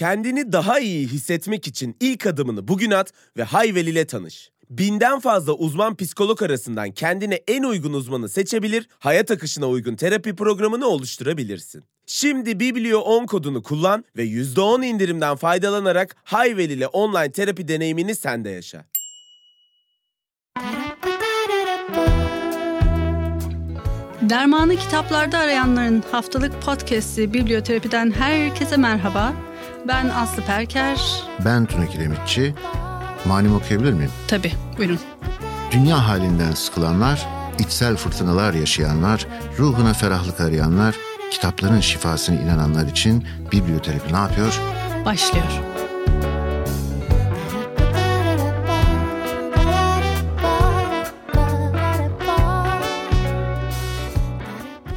Kendini daha iyi hissetmek için ilk adımını bugün at ve Hayvel ile tanış. Binden fazla uzman psikolog arasından kendine en uygun uzmanı seçebilir, hayat akışına uygun terapi programını oluşturabilirsin. Şimdi Biblio 10 kodunu kullan ve %10 indirimden faydalanarak Hayvel ile online terapi deneyimini sen de yaşa. Dermanı kitaplarda arayanların haftalık podcast'i Biblioterapiden herkese merhaba. Ben Aslı Perker. Ben Tuna Kiremitçi. Manim okuyabilir miyim? Tabii, buyurun. Dünya halinden sıkılanlar, içsel fırtınalar yaşayanlar, ruhuna ferahlık arayanlar, kitapların şifasına inananlar için biblioterapi ne yapıyor? Başlıyor.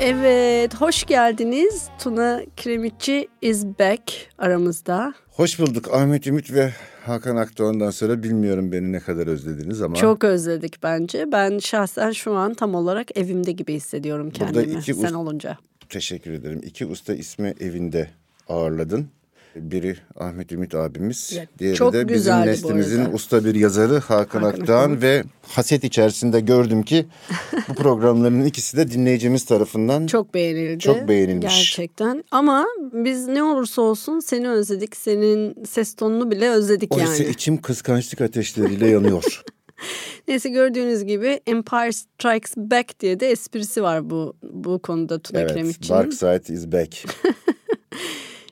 Evet, hoş geldiniz. Tuna Kiremitçi is back aramızda. Hoş bulduk Ahmet Ümit ve Hakan Akdoğan'dan sonra bilmiyorum beni ne kadar özlediniz ama. Çok özledik bence. Ben şahsen şu an tam olarak evimde gibi hissediyorum kendimi Burada iki sen olunca. Teşekkür ederim. İki usta ismi evinde ağırladın. Biri Ahmet Ümit abimiz. Ya, diğeri çok de bizim neslimizin usta bir yazarı Hakan, Hakan Akdoğan. ve haset içerisinde gördüm ki bu programların ikisi de dinleyicimiz tarafından Çok beğenildi. Çok beğenilmiş. Gerçekten. Ama biz ne olursa olsun seni özledik. Senin ses tonunu bile özledik Oysa yani. içim kıskançlık ateşleriyle yanıyor. Neyse gördüğünüz gibi Empire Strikes Back diye de esprisi var bu bu konuda Tuna evet, Kiremitçi'nin. Dark Side is back.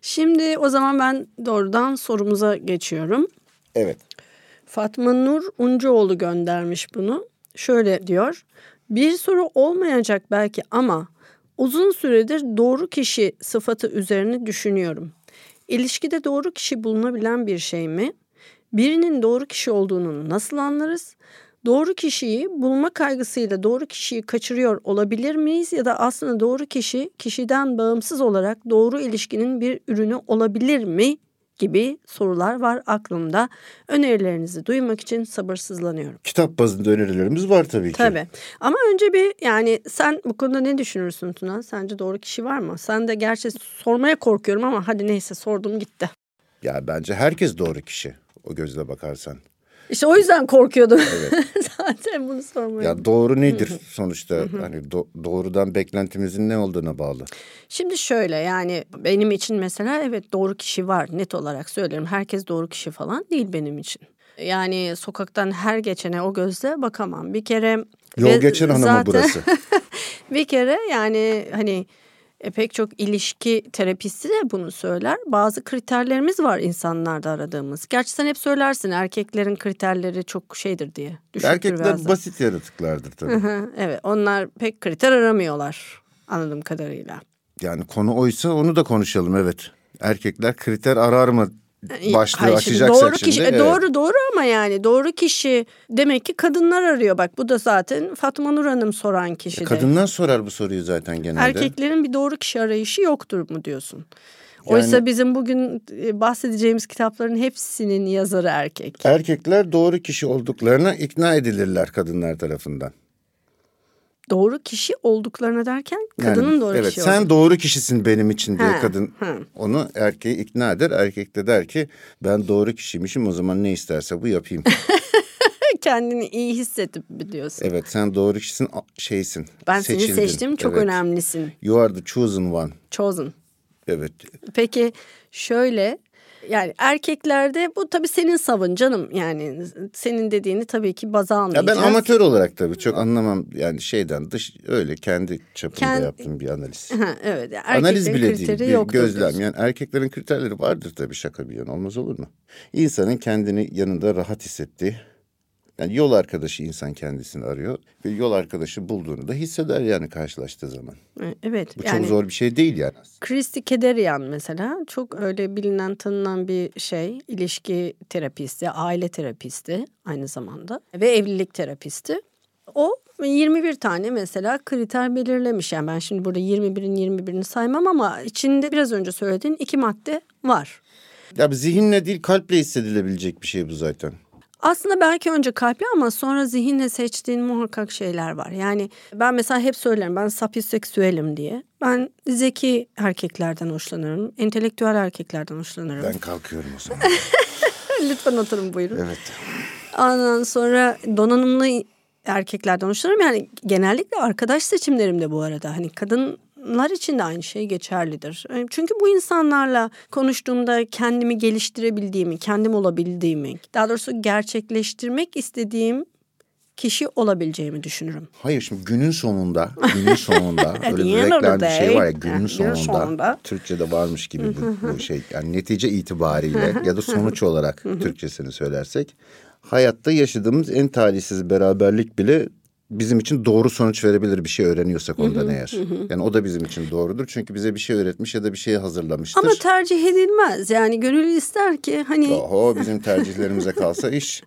Şimdi o zaman ben doğrudan sorumuza geçiyorum. Evet. Fatma Nur Uncuoğlu göndermiş bunu. Şöyle diyor. Bir soru olmayacak belki ama uzun süredir doğru kişi sıfatı üzerine düşünüyorum. İlişkide doğru kişi bulunabilen bir şey mi? Birinin doğru kişi olduğunu nasıl anlarız? Doğru kişiyi bulma kaygısıyla doğru kişiyi kaçırıyor olabilir miyiz ya da aslında doğru kişi kişiden bağımsız olarak doğru ilişkinin bir ürünü olabilir mi gibi sorular var aklımda. Önerilerinizi duymak için sabırsızlanıyorum. Kitap bazında önerilerimiz var tabii ki. Tabii. Ama önce bir yani sen bu konuda ne düşünürsün Tuna? Sence doğru kişi var mı? Sen de gerçi sormaya korkuyorum ama hadi neyse sordum gitti. Ya bence herkes doğru kişi o gözle bakarsan. İşte o yüzden korkuyordum. Zaten bunu sormaya. Ya doğru nedir sonuçta? Hani do- doğrudan beklentimizin ne olduğuna bağlı. Şimdi şöyle yani benim için mesela evet doğru kişi var net olarak söylerim. Herkes doğru kişi falan değil benim için. Yani sokaktan her geçene o gözle bakamam. Bir kere Yol geçen hanımı zaten- burası. bir kere yani hani e, pek çok ilişki terapisti de bunu söyler. Bazı kriterlerimiz var insanlarda aradığımız. Gerçi sen hep söylersin erkeklerin kriterleri çok şeydir diye. Erkekler da. basit yaratıklardır tabii. Hı hı, evet onlar pek kriter aramıyorlar anladığım kadarıyla. yani konu oysa onu da konuşalım evet. Erkekler kriter arar mı başlığı Hayır, açacaksak doğru şimdi. kişi e, evet. doğru doğru ama yani doğru kişi demek ki kadınlar arıyor bak bu da zaten Fatma Nur Hanım soran kişi. E, Kadınlar sorar bu soruyu zaten genelde. Erkeklerin bir doğru kişi arayışı yoktur mu diyorsun? Oysa Yani- bizim bugün e, bahsedeceğimiz kitapların hepsinin yazarı erkek. Erkekler doğru kişi olduklarına ikna edilirler kadınlar tarafından. Doğru kişi olduklarına derken Yani, kadının doğru evet, kişi sen olduğu. doğru kişisin benim için diye Ha, kadın ha. onu erkeği ikna eder. Erkek de der ki ben doğru kişiymişim o zaman ne isterse bu yapayım. Kendini iyi hissedip diyorsun. evet sen doğru kişisin şeysin. Ben seni seçildin. seçtim çok Evet. önemlisin. You are the chosen one. Chosen. Evet. Peki şöyle yani erkeklerde bu tabii senin savun canım yani senin dediğini tabii ki baza Ya almayacağız. ben amatör olarak tabii çok anlamam yani şeyden dış öyle kendi çapımda Kend- yaptığım bir analiz. Ha, evet yani Analiz bile değil, bir gözlem. diyorsun. Yani erkeklerin kriterleri vardır tabii şaka bir yana olmaz olur mu? İnsanın kendini yanında rahat hissettiği, yani yol arkadaşı insan kendisini arıyor ve yol arkadaşı bulduğunu da hisseder yani karşılaştığı zaman. Evet Bu yani çok zor bir şey değil yani. Christy Kederian mesela çok öyle bilinen tanınan bir şey ilişki terapisti, aile terapisti aynı zamanda ve evlilik terapisti. O 21 tane mesela kriter belirlemiş. Yani ben şimdi burada 21'in 21'ini saymam ama içinde biraz önce söylediğin iki madde var. Ya zihinle değil kalple hissedilebilecek bir şey bu zaten. Aslında belki önce kalpli ama sonra zihinle seçtiğin muhakkak şeyler var. Yani ben mesela hep söylerim ben sapiseksüelim diye. Ben zeki erkeklerden hoşlanırım. entelektüel erkeklerden hoşlanırım. Ben kalkıyorum o zaman. Lütfen oturun buyurun. evet. Ondan sonra donanımlı erkeklerden hoşlanırım. Yani genellikle arkadaş seçimlerimde bu arada. Hani kadınlar için de aynı şey geçerlidir. E, Çünkü bu insanlarla konuştuğumda kendimi geliştirebildiğimi, kendim olabildiğimi, daha doğrusu gerçekleştirmek istediğim kişi olabileceğimi düşünürüm. Hayır şimdi günün sonunda, günün sonunda öyle bir reklam bir şey var ya günün sonunda, sonunda. Türkçe'de varmış gibi bu, bu şey. Yani netice itibariyle ya da sonuç olarak Türkçesini söylersek hayatta yaşadığımız en talihsiz beraberlik bile bizim için doğru sonuç verebilir bir şey öğreniyorsak ondan eğer. Yani o da bizim için doğrudur. Çünkü bize bir şey öğretmiş ya da bir şey hazırlamıştır. Ama tercih edilmez. Yani gönül ister ki hani Oho bizim tercihlerimize kalsa iş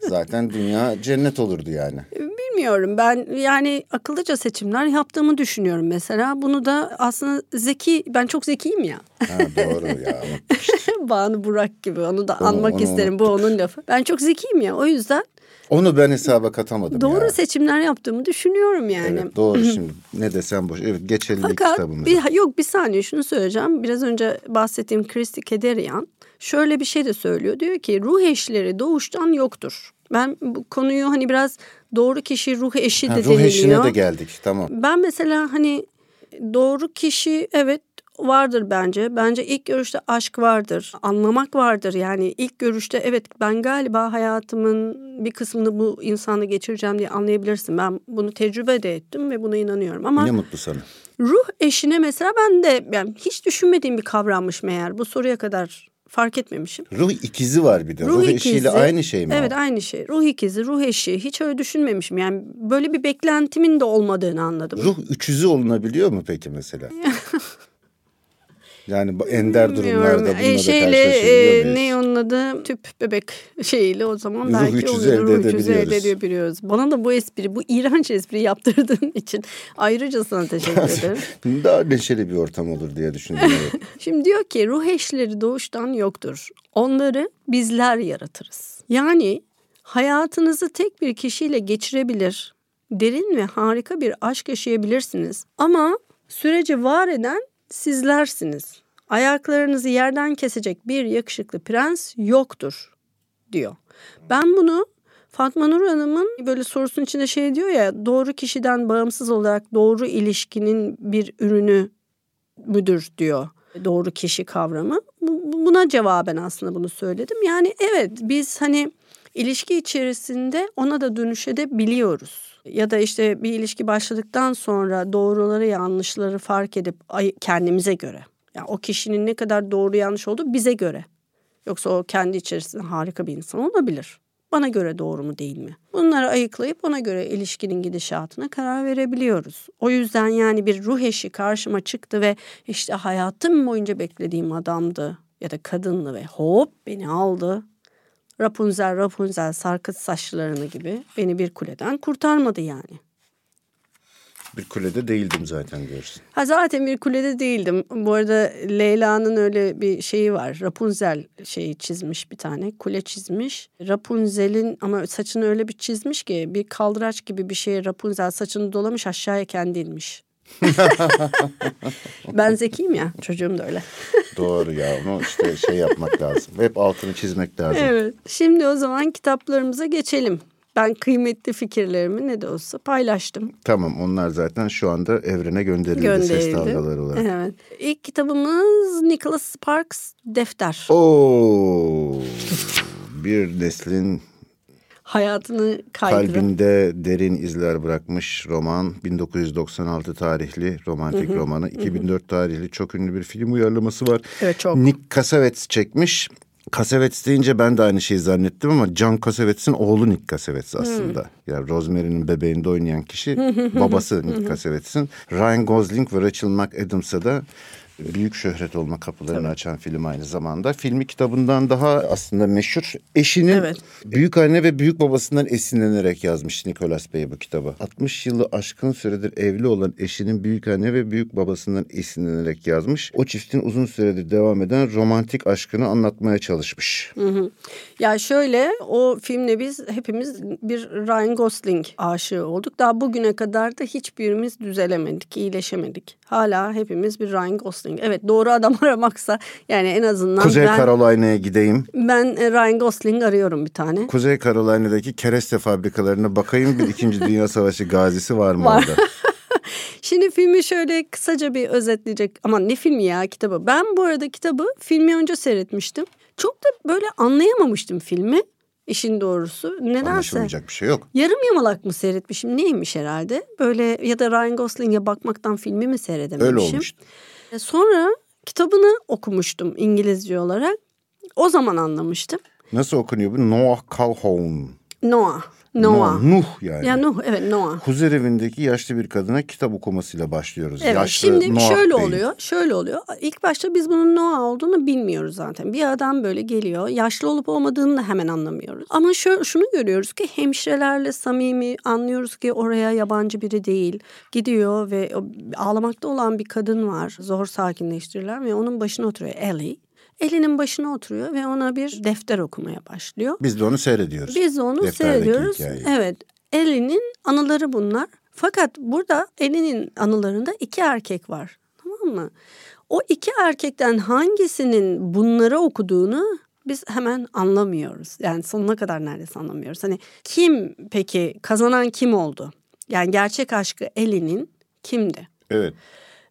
zaten dünya cennet olurdu yani. Bilmiyorum ben yani akıllıca seçimler yaptığımı düşünüyorum mesela. Bunu da aslında zeki ben çok zekiyim ya. Ha, doğru ya. Banu Burak gibi onu da Onu- anmak onu isterim bu onun lafı. Ben çok zekiyim ya o yüzden Onu ben hesaba katamadım doğru ya. seçimler yaptığımı düşünüyorum yani. Evet doğru şimdi ne desem boş. Evet geçelim Fakat kitabımıza. bir, yok bir saniye şunu söyleyeceğim. Biraz önce bahsettiğim Christy Kederian şöyle bir şey de söylüyor. Diyor ki ruh eşleri doğuştan yoktur. Ben bu konuyu hani biraz doğru kişi ruh eşi Ha, de ruh eşine deniliyor. de geldik tamam. Ben mesela hani doğru kişi evet vardır bence. Bence ilk görüşte aşk vardır. Anlamak vardır. Yani ilk görüşte evet ben galiba hayatımın bir kısmını bu insanla geçireceğim diye anlayabilirsin. Ben bunu tecrübe de ettim ve buna inanıyorum. Ama Ne mutlu sana. ruh eşine mesela ben de yani hiç düşünmediğim bir kavrammış meğer. Bu soruya kadar fark etmemişim. Ruh ikizi var bir de. Ruh, eşiyle aynı şey mi Evet o? aynı şey. Ruh ikizi, ruh eşi. Hiç öyle düşünmemişim. Yani böyle bir beklentimin de olmadığını anladım. Ruh üçüzü olunabiliyor mu peki mesela? yani ender durumlarda bununla E, şeyle karşılaşabiliyor e, muyuz? ne onun adı tüp bebek şeyiyle o zaman Ruh belki oluyor. elde üçüzü elde edebiliyoruz. edebiliyoruz. Bana da bu espri, bu iğrenç espri yaptırdığın için ayrıca sana teşekkür ederim. Daha neşeli bir ortam olur diye düşündüm. evet. Şimdi diyor ki ruh eşleri doğuştan yoktur. Onları bizler yaratırız. Yani hayatınızı tek bir kişiyle geçirebilir, derin ve harika bir aşk yaşayabilirsiniz. Ama süreci var eden sizlersiniz. Ayaklarınızı yerden kesecek bir yakışıklı prens yoktur diyor. Ben bunu Fatma Nur Hanım'ın böyle sorusunun içinde şey diyor ya doğru kişiden bağımsız olarak doğru ilişkinin bir ürünü müdür diyor doğru kişi kavramı. Bu- Buna cevaben aslında bunu söyledim. Yani evet biz hani ilişki içerisinde ona da dönüşebiliyoruz. Ya da işte bir ilişki başladıktan sonra doğruları yanlışları fark edip kendimize göre. Yani o kişinin ne kadar doğru yanlış olduğu bize göre. Yoksa o kendi içerisinde harika bir insan olabilir. Bana göre doğru mu değil mi? Bunları ayıklayıp ona göre ilişkinin gidişatına karar verebiliyoruz. O yüzden yani bir ruh eşi karşıma çıktı ve işte hayatım boyunca beklediğim adamdı ya da kadındı ve hop beni aldı. Rapunzel Rapunzel sarkıt saçlarını gibi beni bir kuleden kurtarmadı yani. bir kulede değildim zaten diyorsun. Ha zaten bir kulede değildim. Bu arada Leyla'nın öyle bir şeyi var. Rapunzel şeyi çizmiş bir tane. Kule çizmiş. Rapunzel'in ama saçını öyle bir çizmiş ki bir kaldıraç gibi bir şeye Rapunzel saçını dolamış aşağıya kendi inmiş. ben zekiyim ya çocuğum da öyle. Doğru ya onu işte şey yapmak lazım. Hep altını çizmek lazım. Evet. Şimdi o zaman kitaplarımıza geçelim. Ben kıymetli fikirlerimi ne de olsa paylaştım. Tamam onlar zaten şu anda evrene gönderildi, ses Gönderildi. dalgaları olarak. Evet. İlk kitabımız Nicholas Sparks Defter. Oo, bir neslin Hayatını kaydıran. kalbinde derin izler bırakmış roman 1996 tarihli romantik romanı 2004 tarihli çok ünlü bir film uyarlaması var. Evet, çok. Nick Cassavetes çekmiş. Cassavetes deyince ben de aynı şeyi zannettim ama John Cassavetes'in oğlu Nick Cassavetes aslında. Yani Rosemary'nin bebeğinde oynayan kişi babası Nick Cassavetes'in. Ryan Gosling ve Rachel McAdams'a da büyük şöhret olma kapılarını açan film aynı zamanda. Filmi kitabından daha aslında meşhur. Eşinin Evet. büyük anne ve büyük babasından esinlenerek yazmış Nicholas Bey bu kitabı. 60 yılı aşkın süredir evli olan eşinin büyük anne ve büyük babasından esinlenerek yazmış. O çiftin uzun süredir devam eden romantik aşkını anlatmaya çalışmış. Ya şöyle o filmle biz hepimiz bir Ryan Gosling aşığı olduk. Daha bugüne kadar da hiçbirimiz düzelemedik, iyileşemedik. Hala hepimiz bir Ryan Gosling. Evet doğru adam aramaksa yani en azından Kuzey ben, Carolina'ya gideyim. ben e, Ryan Gosling arıyorum bir tane. Kuzey Carolina'daki kereste fabrikalarına bakayım bir İkinci Dünya Savaşı gazisi var mı Var. orada? Şimdi filmi şöyle kısaca bir özetleyecek. Ama ne filmi ya kitabı. Ben bu arada kitabı filmi önce seyretmiştim. Çok da böyle anlayamamıştım filmi. İşin doğrusu. Nedense. Anlaşılmayacak bir şey yok. Yarım yamalak mı seyretmişim neymiş herhalde. Böyle ya da Ryan Gosling'e bakmaktan filmi mi seyredememişim. Öyle olmuştu. E, Sonra kitabını okumuştum İngilizce olarak. O zaman anlamıştım. Nasıl okunuyor bu? Noah Calhoun. Noah. Noah. Nuh yani. Ya Nuh evet Noah. Huzur evindeki yaşlı bir kadına kitap okumasıyla başlıyoruz. Evet yaşlı şimdi Noah şöyle Bey'in. oluyor. Şöyle oluyor. İlk başta biz bunun Noah olduğunu bilmiyoruz zaten. Bir adam böyle geliyor. Yaşlı olup olmadığını da hemen anlamıyoruz. Ama şu, şunu görüyoruz ki hemşirelerle samimi anlıyoruz ki oraya yabancı biri değil. Gidiyor ve ağlamakta olan bir kadın var. Zor sakinleştirirler ve onun başına oturuyor Ellie. Ellie'nin başına oturuyor ve ona bir defter okumaya başlıyor. Biz de onu seyrediyoruz. Biz de onu Defterdeki seyrediyoruz. hikayeyi. Evet. Ellie'nin anıları bunlar. Fakat burada Ellie'nin anılarında iki erkek var. Tamam mı? O iki erkekten hangisinin bunları okuduğunu biz hemen anlamıyoruz. Yani sonuna kadar neredeyse anlamıyoruz. Hani kim peki kazanan kim oldu? Yani gerçek aşkı Ellie'nin kimdi? Evet.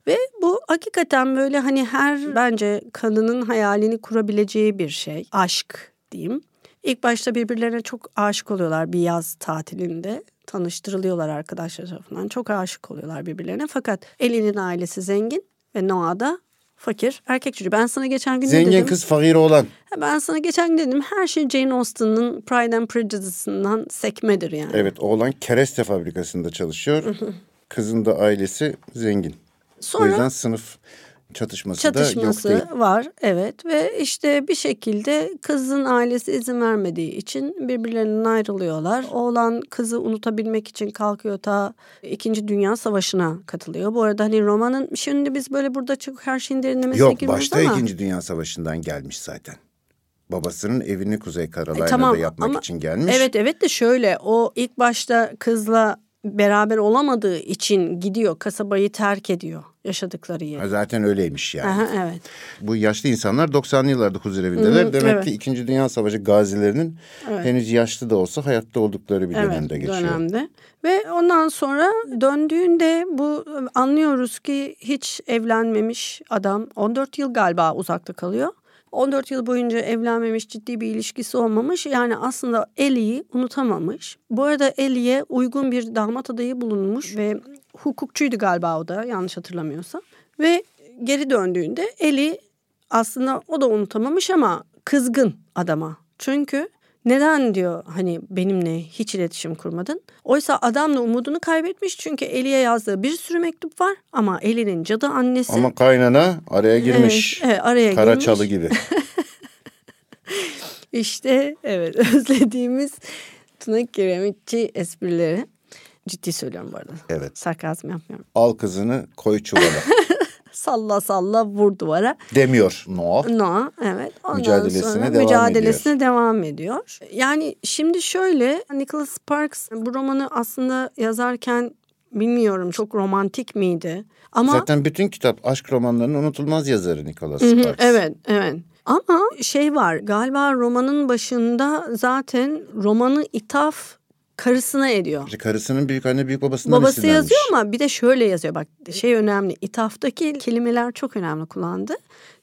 Ve bu hakikaten böyle hani her bence kadının hayalini kurabileceği bir şey. Aşk diyeyim. İlk başta birbirlerine çok aşık oluyorlar bir yaz tatilinde. Tanıştırılıyorlar arkadaşlar tarafından. Çok aşık oluyorlar birbirlerine. Fakat Ellie'nin ailesi zengin ve Noah da fakir erkek çocuğu. Ben sana geçen gün Zengin dedim? kız fakir oğlan. Ha, Ben sana geçen gün dedim her şey Jane Austen'ın Pride and Prejudice'ından sekmedir yani. Evet oğlan kereste fabrikasında çalışıyor. Kızın da ailesi zengin. O Sonra yüzden sınıf çatışması, çatışması da yok değil. var evet ve işte bir şekilde kızın ailesi izin vermediği için birbirlerinden ayrılıyorlar. Oğlan kızı unutabilmek için kalkıyor ta İkinci Dünya Savaşı'na katılıyor. Bu arada hani romanın şimdi biz böyle burada çok her şeyin derinlemesine Yok girmiyoruz başta ama. İkinci Dünya Savaşı'ndan gelmiş zaten. Babasının evini Kuzey Carolina'da E, tamam, yapmak ama- için gelmiş. Evet evet de şöyle o ilk başta kızla beraber olamadığı için gidiyor kasabayı terk ediyor yaşadıkları yeri. Zaten öyleymiş yani. Aha, evet. Bu yaşlı insanlar 90'lı yıllarda huzur evindeler. Hı, Demek evet. ki İkinci Dünya Savaşı gazilerinin henüz yaşlı da olsa hayatta oldukları bir dönemde geçiyor. dönemde. Ve ondan sonra döndüğünde bu anlıyoruz ki hiç evlenmemiş adam 14 yıl galiba uzakta kalıyor. 14 yıl boyunca evlenmemiş, ciddi bir ilişkisi olmamış. Yani aslında Ellie'yi unutamamış. Bu arada Ellie'ye uygun bir damat adayı bulunmuş ve hukukçuydu galiba o da yanlış hatırlamıyorsam. Ve geri döndüğünde Ellie aslında o da unutamamış ama kızgın adama. Çünkü neden diyor hani benimle hiç iletişim kurmadın? Oysa adam da umudunu kaybetmiş çünkü Eli'ye yazdığı bir sürü mektup var ama Eli'nin cadı annesi Ama kaynana araya girmiş. Evet, evet, araya Kara girmiş. gibi. İşte evet özlediğimiz Tuna Kiremitçi esprileri. Ciddi söylüyorum bu arada. Evet. Sarkazm yapmıyorum. Al kızını koy çuvala. Salla salla vur duvara. Demiyor Noah. Noah evet. Ondan Mücadelesine sonra devam mücadelesine devam ediyor. Yani şimdi şöyle Nicholas Sparks bu romanı aslında yazarken bilmiyorum çok romantik miydi? Ama Zaten bütün kitap aşk romanlarının unutulmaz yazarı Nicholas Hı hı, Sparks. Evet, evet. Ama şey var galiba romanın başında zaten romanı ithaf karısına ediyor. İşte karısının büyük anne büyük babasından Babası yazıyor ama bir de şöyle yazıyor bak şey önemli ithaftaki kelimeler çok önemli kullandı.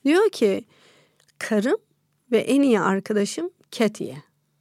Diyor ki karım ve en iyi arkadaşım Cathy'ye.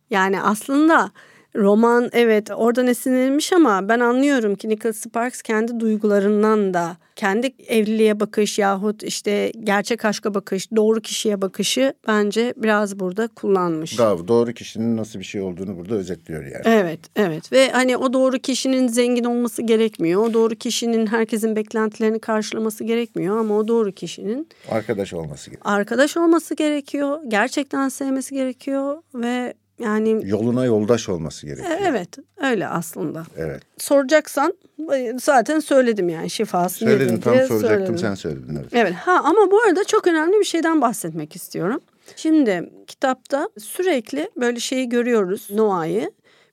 Yani aslında roman evet oradan esinlenilmiş ama ben anlıyorum ki Nicholas Sparks kendi duygularından da kendi evliliğe bakış yahut işte gerçek aşka bakış, doğru kişiye bakışı bence biraz burada kullanmış. Bravo. Doğru kişinin nasıl bir şey olduğunu burada özetliyor yani. Evet, evet ve hani o doğru kişinin zengin olması gerekmiyor. O doğru kişinin herkesin beklentilerini karşılaması gerekmiyor ama o doğru kişinin Arkadaş olması gerekiyor. arkadaş olması gerekiyor. Gerçekten sevmesi gerekiyor ve yani Yoluna yoldaş olması gerekiyor. e, evet öyle aslında. Evet. Soracaksan e, zaten söyledim yani şifası Söyledin nedir tam diye soracaktım söyledim. sen söyledin. Evet. Evet ha ama bu arada çok önemli bir şeyden bahsetmek istiyorum. Şimdi kitapta sürekli böyle şeyi görüyoruz Noah'yı.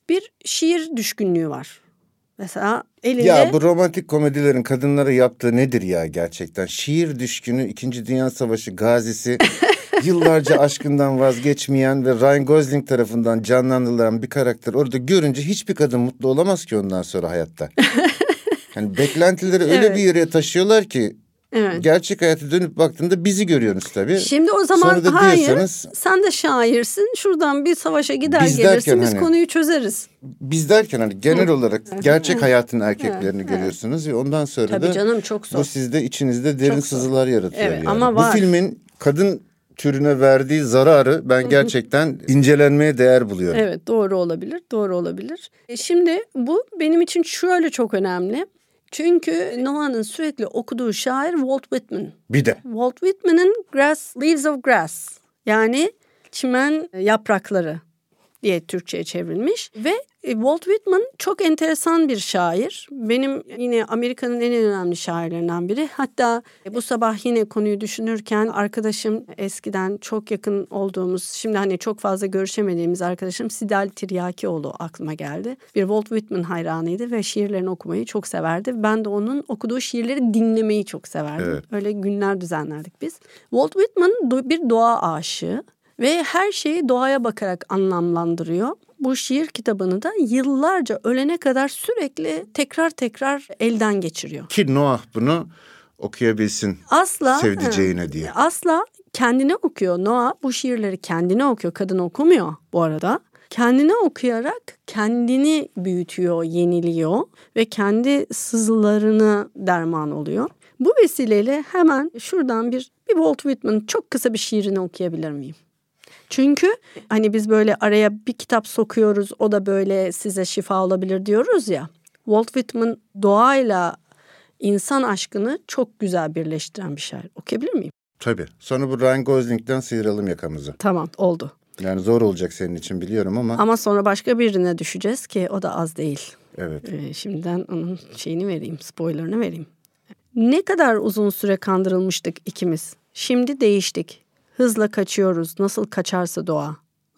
Bir şiir düşkünlüğü var. Mesela elinde Ya bu romantik komedilerin kadınlara yaptığı nedir ya gerçekten? Şiir düşkünü, İkinci Dünya Savaşı gazisi, yıllarca aşkından vazgeçmeyen ve Ryan Gosling tarafından canlandırılan bir karakter orada görünce hiçbir kadın mutlu olamaz ki ondan sonra hayatta. Yani beklentileri öyle Evet. bir yere taşıyorlar ki Evet. gerçek hayata dönüp baktığında bizi görüyorsunuz tabii. Şimdi o zaman Sonra da hayır diyorsanız- sen de şairsin şuradan bir savaşa gider Biz gelirsin derken biz hani- konuyu çözeriz. Biz derken hani genel olarak gerçek hayatın erkeklerini görüyorsunuz ve ondan sonra Tabii da canım çok zor. bu sizde içinizde derin Çok zor. sızılar yaratıyor Evet, yani. ama Bu var. filmin kadın türüne verdiği zararı ben gerçekten incelenmeye değer buluyorum. Evet doğru olabilir doğru olabilir. E, Şimdi bu benim için şöyle çok önemli. Çünkü Noah'nın sürekli okuduğu şair Walt Whitman. Bir de Walt Whitman'ın Grass, Leaves of Grass yani çimen yaprakları diye Türkçe'ye çevrilmiş ve e, Walt Whitman çok enteresan bir şair. Benim yine Amerika'nın en önemli şairlerinden biri. Hatta bu sabah yine konuyu düşünürken arkadaşım eskiden çok yakın olduğumuz, şimdi hani çok fazla görüşemediğimiz arkadaşım Sidal Tiryakioğlu aklıma geldi. Bir Walt Whitman hayranıydı ve şiirlerini okumayı çok severdi. Ben de onun okuduğu şiirleri dinlemeyi çok severdim. Evet. Öyle günler düzenlerdik biz. Walt Whitman bir doğa aşığı ve her şeyi doğaya bakarak anlamlandırıyor. Bu şiir kitabını da yıllarca ölene kadar sürekli tekrar tekrar elden geçiriyor. ki Noah bunu okuyabilsin Asla sevdiceğine he, diye. Asla kendine okuyor. Noah bu şiirleri kendine okuyor. Kadın okumuyor bu arada. Kendine okuyarak kendini büyütüyor, yeniliyor ve kendi sızılarını derman oluyor. Bu vesileyle hemen şuradan bir bir Walt Whitman çok kısa bir şiirini okuyabilir miyim? Çünkü hani biz böyle araya bir kitap sokuyoruz o da böyle size şifa olabilir diyoruz ya. Walt Whitman doğayla insan aşkını çok güzel birleştiren bir şair. Okuyabilir miyim? Tabii. Sonra bu Ryan Gosling'den sıyıralım yakamızı. Tamam oldu. Yani zor olacak senin için biliyorum ama, Ama sonra başka birine düşeceğiz ki o da az değil. evet. Ee, şimdiden onun şeyini vereyim, spoilerını vereyim. Ne kadar uzun süre kandırılmıştık ikimiz. Şimdi değiştik. Hızla kaçıyoruz nasıl kaçarsa doğa.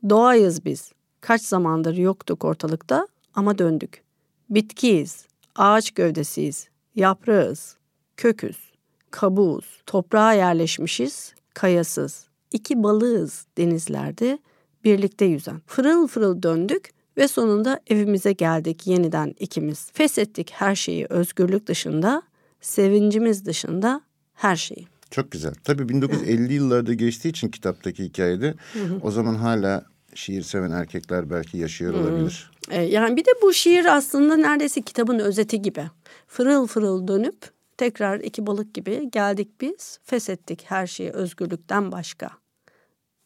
Doğayız biz. Kaç zamandır yoktuk ortalıkta ama döndük. Bitkiyiz, ağaç gövdesiyiz, yaprağız, köküz, kabuğuz, toprağa yerleşmişiz, kayasız. İki balığız denizlerde, birlikte yüzen. Fırıl fırıl döndük ve sonunda evimize geldik yeniden ikimiz. Feshettik her şeyi özgürlük dışında, sevincimiz dışında her şeyi. Çok güzel. Tabii 1950 yıllarda geçtiği için kitaptaki hikayede o zaman hala şiir seven erkekler belki yaşıyor olabilir. Ee, yani bir de bu şiir aslında neredeyse kitabın özeti gibi. Fırıl fırıl dönüp tekrar iki balık gibi geldik biz. Feshettik her şeyi özgürlükten başka.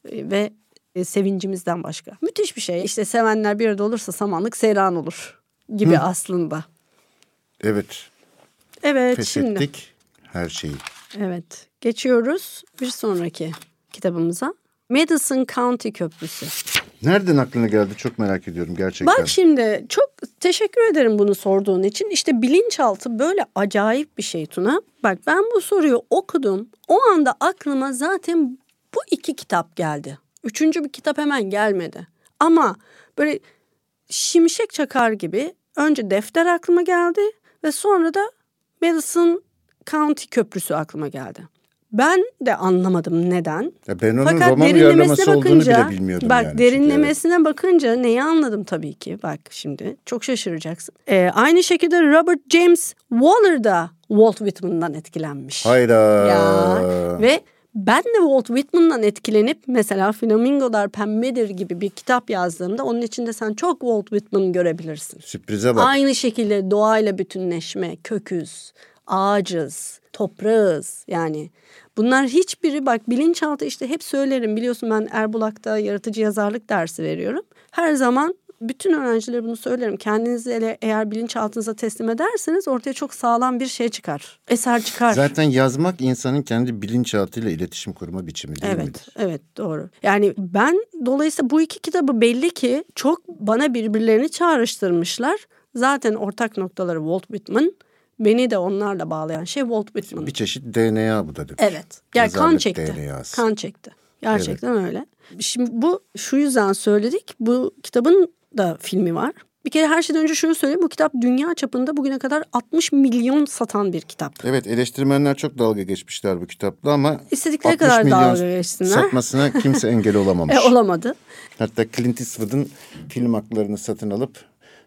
Ee, ve e, sevincimizden başka. Müthiş bir şey. İşte sevenler bir arada olursa samanlık seyran olur gibi aslında. Evet. Evet şimdi. Feshettik her şeyi. Evet geçiyoruz bir sonraki kitabımıza. Madison County Köprüsü. Nereden aklına geldi çok merak ediyorum gerçekten. Bak şimdi çok teşekkür ederim bunu sorduğun için. İşte bilinçaltı böyle acayip bir şey Tuna. Bak ben bu soruyu okudum. O anda aklıma zaten bu iki kitap geldi. Üçüncü bir kitap hemen gelmedi. Ama böyle şimşek çakar gibi önce defter aklıma geldi ve sonra da Madison County Köprüsü aklıma geldi. Ben de anlamadım neden. Ya ben onun Fakat roman derinlemesine bakınca, bile bilmiyordum bak yani. derinlemesine bakınca neyi anladım tabii ki. Bak şimdi çok şaşıracaksın. Ee, aynı şekilde Robert James Waller da Walt Whitman'dan etkilenmiş. Hayda. Ya ve Ben de Walt Whitman'dan etkilenip mesela Flamingolar Pembedir gibi bir kitap yazdığımda onun içinde sen çok Walt Whitman görebilirsin. Sürprize bak. Aynı şekilde doğayla bütünleşme, köküz, ağacız, toprağız yani. Bunlar hiçbiri bak bilinçaltı işte hep söylerim biliyorsun ben Erbulak'ta yaratıcı yazarlık dersi veriyorum. Her zaman bütün öğrencilere bunu söylerim. Kendinizi ele, eğer bilinçaltınıza teslim ederseniz ortaya çok sağlam bir şey çıkar. Eser çıkar. Zaten yazmak insanın kendi bilinçaltıyla iletişim kurma biçimi değil Evet, midir? evet doğru. Yani ben dolayısıyla bu iki kitabı belli ki çok bana birbirlerini çağrıştırmışlar. Zaten ortak noktaları Walt Whitman. Beni de onlarla bağlayan şey Walt Whitman. Bir çeşit DNA bu da demek. Evet. Yani kan çekti. DNA'sı. Kan çekti. Gerçekten öyle. Şimdi bu şu yüzden söyledik. Bu kitabın da filmi var. Bir kere her şeyden önce şunu söyleyeyim. Bu kitap dünya çapında bugüne kadar 60 milyon satan bir kitap. Evet eleştirmenler çok dalga geçmişler bu kitapla ama İstedikleri 60 kadar milyon dalga geçsinler. satmasına kimse engel olamamış. E, olamadı. Hatta Clint Eastwood'un film haklarını satın alıp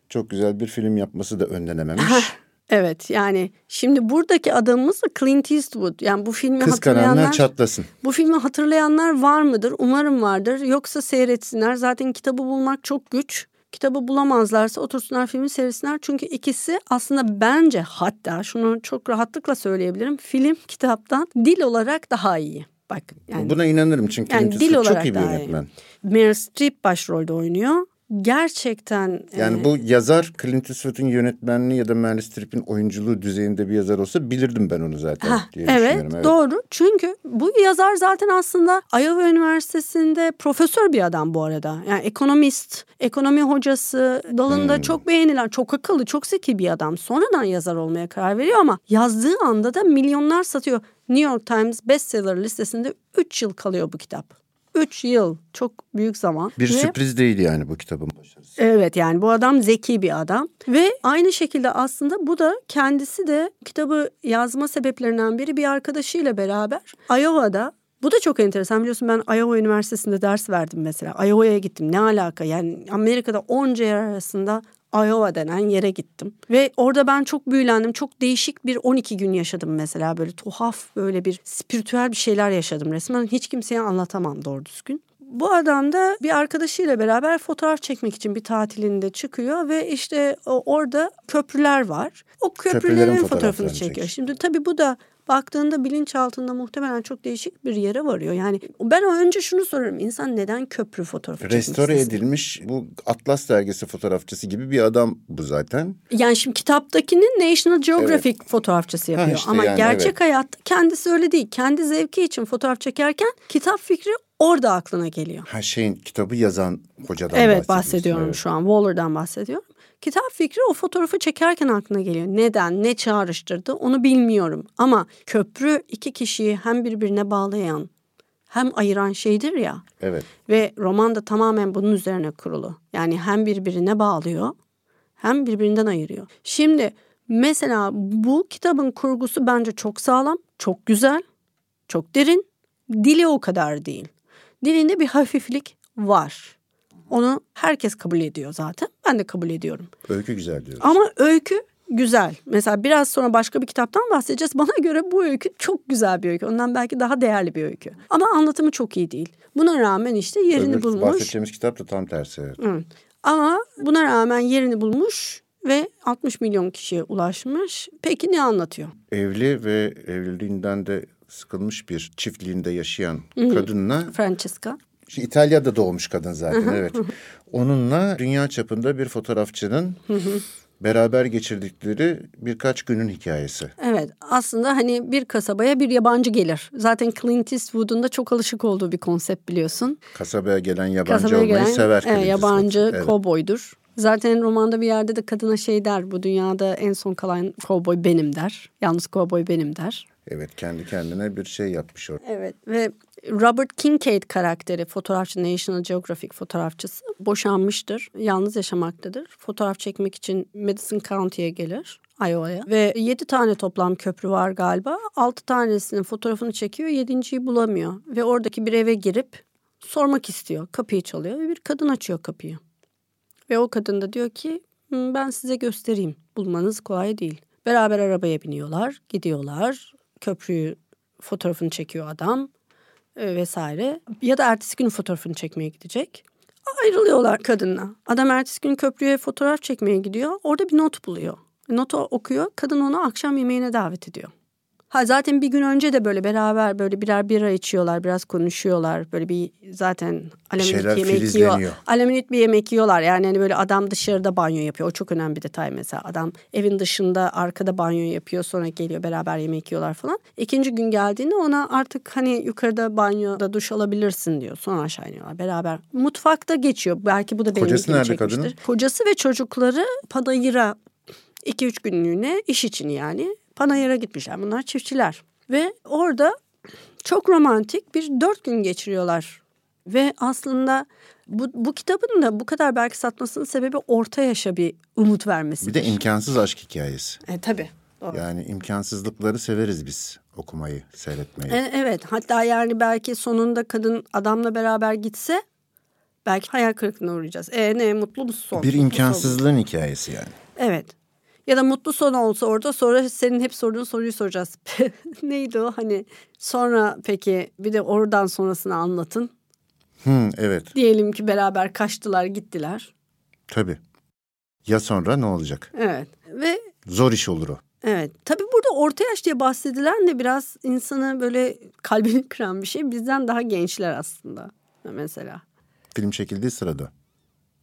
çok güzel bir film yapması da önlenememiş. Evet yani şimdi buradaki adamımız da Clint Eastwood. Yani bu filmi hatırlayanlar çatlasın. bu filmi hatırlayanlar var mıdır? Umarım vardır. Yoksa seyretsinler. Zaten kitabı bulmak çok güç. Kitabı bulamazlarsa otursunlar filmi seyretsinler. Çünkü ikisi aslında bence hatta şunu çok rahatlıkla söyleyebilirim. Film kitaptan dil olarak daha iyi. Bak yani Buna inanırım çünkü Yani dil Eastwood çok olarak iyi bir yönetmen. Meryl Streep başrolde oynuyor. Gerçekten Yani e, bu yazar Clint Eastwood'un yönetmenliği ya da Meryl Streep'in oyunculuğu düzeyinde bir yazar olsa bilirdim ben onu zaten Hah, diye evet, düşünüyorum. Evet doğru. Çünkü bu yazar zaten aslında Iowa Üniversitesi'nde profesör bir adam bu arada. Yani ekonomist, ekonomi hocası, dalında Hmm. çok beğenilen, çok akıllı, çok zeki bir adam. Sonradan yazar olmaya karar veriyor ama yazdığı anda da milyonlar satıyor. New York Times bestseller listesinde 3 yıl kalıyor bu kitap. 3 yıl çok büyük zaman. Bir Ve- sürpriz değil yani bu kitabın başarısı. Evet yani bu adam zeki bir adam ve aynı şekilde aslında bu da kendisi de kitabı yazma sebeplerinden biri bir arkadaşıyla beraber Iowa'da bu da çok enteresan biliyorsun ben Iowa Üniversitesi'nde ders verdim mesela. Iowa'ya gittim ne alaka yani Amerika'da onca yer arasında Iowa denen yere gittim. Ve orada ben çok büyülendim. Çok değişik bir 12 gün yaşadım mesela. Böyle tuhaf böyle bir spiritüel bir şeyler yaşadım resmen. Hiç kimseye anlatamam doğru düzgün. Bu adam da bir arkadaşıyla beraber fotoğraf çekmek için bir tatilinde çıkıyor ve işte orada köprüler var. O köprülerin, Köprülerin fotoğrafını çekiyor. çekiyor. Şimdi tabii bu da baktığında bilinç altında muhtemelen çok değişik bir yere varıyor. Yani ben önce şunu soruyorum. İnsan neden köprü fotoğrafı Restore istesin? edilmiş bu Atlas dergisi fotoğrafçısı gibi bir adam bu zaten. Yani şimdi kitaptakinin National Geographic fotoğrafçısı yapıyor. işte Ama yani, gerçek evet. hayatta kendisi öyle değil. Kendi zevki için fotoğraf çekerken kitap fikri orada aklına geliyor. Ha şeyin kitabı yazan hocadan Evet bahsediyorum Evet. şu an. Waller'dan bahsediyorum. Kitap fikri o fotoğrafı çekerken aklına geliyor. Neden, ne çağrıştırdı onu bilmiyorum. Ama köprü iki kişiyi hem birbirine bağlayan hem ayıran şeydir ya. Evet. Ve roman da tamamen bunun üzerine kurulu. Yani hem birbirine bağlıyor hem birbirinden ayırıyor. Şimdi mesela bu kitabın kurgusu bence çok sağlam, çok güzel, çok derin. Dili o kadar değil. Dilinde bir hafiflik var. Onu herkes kabul ediyor zaten. Ben de kabul ediyorum. Öykü güzel diyoruz. Ama öykü güzel. Mesela biraz sonra başka bir kitaptan bahsedeceğiz. Bana göre bu öykü çok güzel bir öykü. Ondan belki daha değerli bir öykü. Ama anlatımı çok iyi değil. Buna rağmen işte yerini Öbür bulmuş. bahsedeceğimiz kitap da tam tersi. Evet. Evet. Ama buna rağmen yerini bulmuş ve 60 milyon kişiye ulaşmış. Peki ne anlatıyor? Evli ve evliliğinden de sıkılmış bir çiftliğinde yaşayan kadınla Francesca. İşte İtalya'da doğmuş kadın zaten evet. Onunla dünya çapında bir fotoğrafçının beraber geçirdikleri birkaç günün hikayesi. Evet aslında hani bir kasabaya bir yabancı gelir. Zaten Clint Eastwood'un da çok alışık olduğu bir konsept biliyorsun. Kasabaya gelen yabancı Kasabaya olmayı gelen sever. evet, Clint yabancı Eastwood. Evet. kovboydur. Zaten romanda bir yerde de kadına şey der bu dünyada en son kalan kovboy benim der. Yalnız kovboy benim der. Evet kendi kendine bir şey yapmış orada. Evet ve Robert Kincaid karakteri fotoğrafçı National Geographic fotoğrafçısı boşanmıştır. Yalnız yaşamaktadır. Fotoğraf çekmek için Madison County'ye gelir. Iowa'ya ve yedi tane toplam köprü var galiba. Altı tanesinin fotoğrafını çekiyor. Yedinciyi bulamıyor ve oradaki bir eve girip sormak istiyor. Kapıyı çalıyor ve bir kadın açıyor kapıyı. Ve o kadın da diyor ki "Hmm, ben size göstereyim. Bulmanız kolay değil. Beraber arabaya biniyorlar, gidiyorlar. Köprüyü fotoğrafını çekiyor adam. e, vesaire. Ya da ertesi gün fotoğrafını çekmeye gidecek. Ayrılıyorlar kadınla. Adam ertesi gün köprüye fotoğraf çekmeye gidiyor. Orada bir not buluyor. Notu okuyor. Kadın onu akşam yemeğine davet ediyor. Ha zaten bir gün önce de böyle beraber böyle birer bira içiyorlar, biraz konuşuyorlar. Böyle bir zaten aleminit yemek yiyor. Aleminit bir yemek yiyorlar. Yani hani böyle adam dışarıda banyo yapıyor. O çok önemli bir detay mesela. Adam evin dışında arkada banyo yapıyor. Sonra geliyor beraber yemek yiyorlar falan. İkinci gün geldiğinde ona artık hani yukarıda banyoda duş alabilirsin diyor. Sonra aşağı iniyorlar beraber. Mutfakta geçiyor. Belki bu da benim Kocası nerede çekmiştir. kadının? Kocası ve çocukları Panayır'a 2-3 günlüğüne iş için yani Panayır'a gitmişler. Bunlar çiftçiler. Ve orada çok romantik bir dört gün geçiriyorlar. Ve aslında bu, bu kitabın da bu kadar belki satmasının sebebi orta yaşa bir umut vermesi. Bir de imkansız aşk hikayesi. E, tabii. Doğru. Yani imkansızlıkları severiz biz okumayı, seyretmeyi. E, evet hatta yani belki sonunda kadın adamla beraber gitse belki hayal kırıklığına uğrayacağız. E ne mutlu musun son? bir imkansızlığın hikayesi yani. Evet. Ya da mutlu son olsa orada sonra senin hep sorduğun soruyu soracağız. Neydi o hani sonra peki bir de oradan sonrasını anlatın. Hı, evet, Diyelim ki beraber kaçtılar gittiler. tabii. Ya sonra ne olacak? Evet ve Zor iş olur o. evet tabii burada orta yaş diye bahsedilen de biraz insanı böyle kalbini kıran bir şey. Bizden daha gençler aslında mesela. Film çekildiği sırada.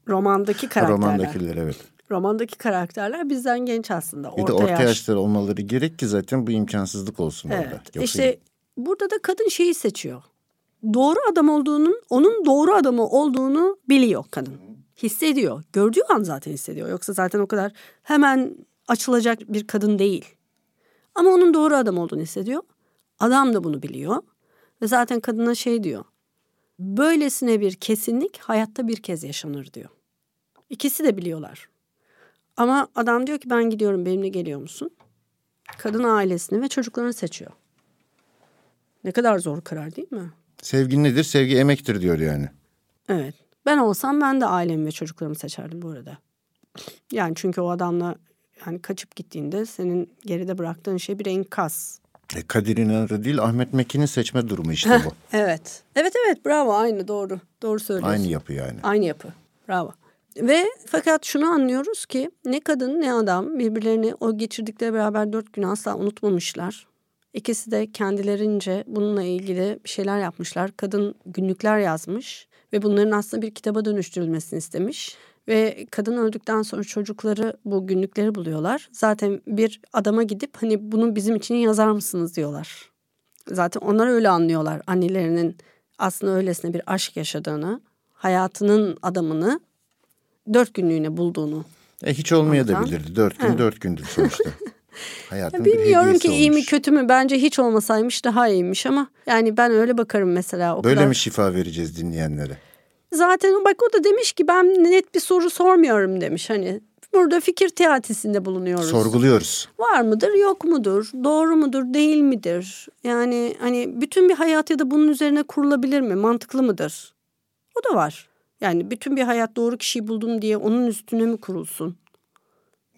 Romandaki Ha, karakterler. romandakiler evet. Romandaki karakterler bizden genç aslında. Bir de orta yaşları olmaları gerek ki zaten bu imkansızlık olsun orada. Evet. Yoksa işte burada da kadın şeyi seçiyor. Doğru adam olduğunun, onun doğru adamı olduğunu biliyor kadın. Hissediyor. Gördüğü an zaten hissediyor. Yoksa zaten o kadar hemen açılacak bir kadın değil. Ama onun doğru adam olduğunu hissediyor. Adam da bunu biliyor. Ve zaten kadına şey diyor. Böylesine bir kesinlik hayatta bir kez yaşanır diyor. İkisi de biliyorlar. Ama adam diyor ki ben gidiyorum benimle geliyor musun? Kadın ailesini ve çocuklarını seçiyor. Ne kadar zor karar değil mi? sevgi nedir? Sevgi emektir diyor yani. Evet. Ben olsam ben de ailemi ve çocuklarımı seçerdim bu arada. Yani çünkü o adamla yani kaçıp gittiğinde senin geride bıraktığın şey bir enkaz. E, Kadir İnanır'ı değil Ahmet Mekin'in seçme durumu işte bu. Evet. Evet evet bravo aynı doğru. Doğru söylüyorsun. Aynı yapı yani. Aynı yapı. Bravo. Ve fakat şunu anlıyoruz ki ne kadın ne adam birbirlerini o geçirdikleri beraber dört gün asla unutmamışlar. İkisi de kendilerince bununla ilgili bir şeyler yapmışlar. Kadın günlükler yazmış ve bunların aslında bir kitaba dönüştürülmesini istemiş. Ve kadın öldükten sonra çocukları bu günlükleri buluyorlar. Zaten bir adama gidip hani bunu bizim için yazar mısınız diyorlar. Zaten onlar öyle anlıyorlar annelerinin aslında öylesine bir aşk yaşadığını, hayatının adamını dört günlüğüne bulduğunu. E, hiç olmaya da Anlatan. bilirdi. Dört gün dört gündür sonuçta. Hayatın Bilmiyorum ki iyi mi olmuş. kötü mü bence hiç olmasaymış daha iyiymiş ama yani ben öyle bakarım mesela. O Böyle kadar. mi şifa vereceğiz dinleyenlere? Zaten bak o da demiş ki ben net bir soru sormuyorum demiş hani. Burada fikir teatisinde bulunuyoruz. Sorguluyoruz. Var mıdır yok mudur doğru mudur değil midir? Yani hani bütün bir hayat ya da bunun üzerine kurulabilir mi mantıklı mıdır? O da var. Yani bütün bir hayat doğru kişiyi buldum diye onun üstüne mi kurulsun?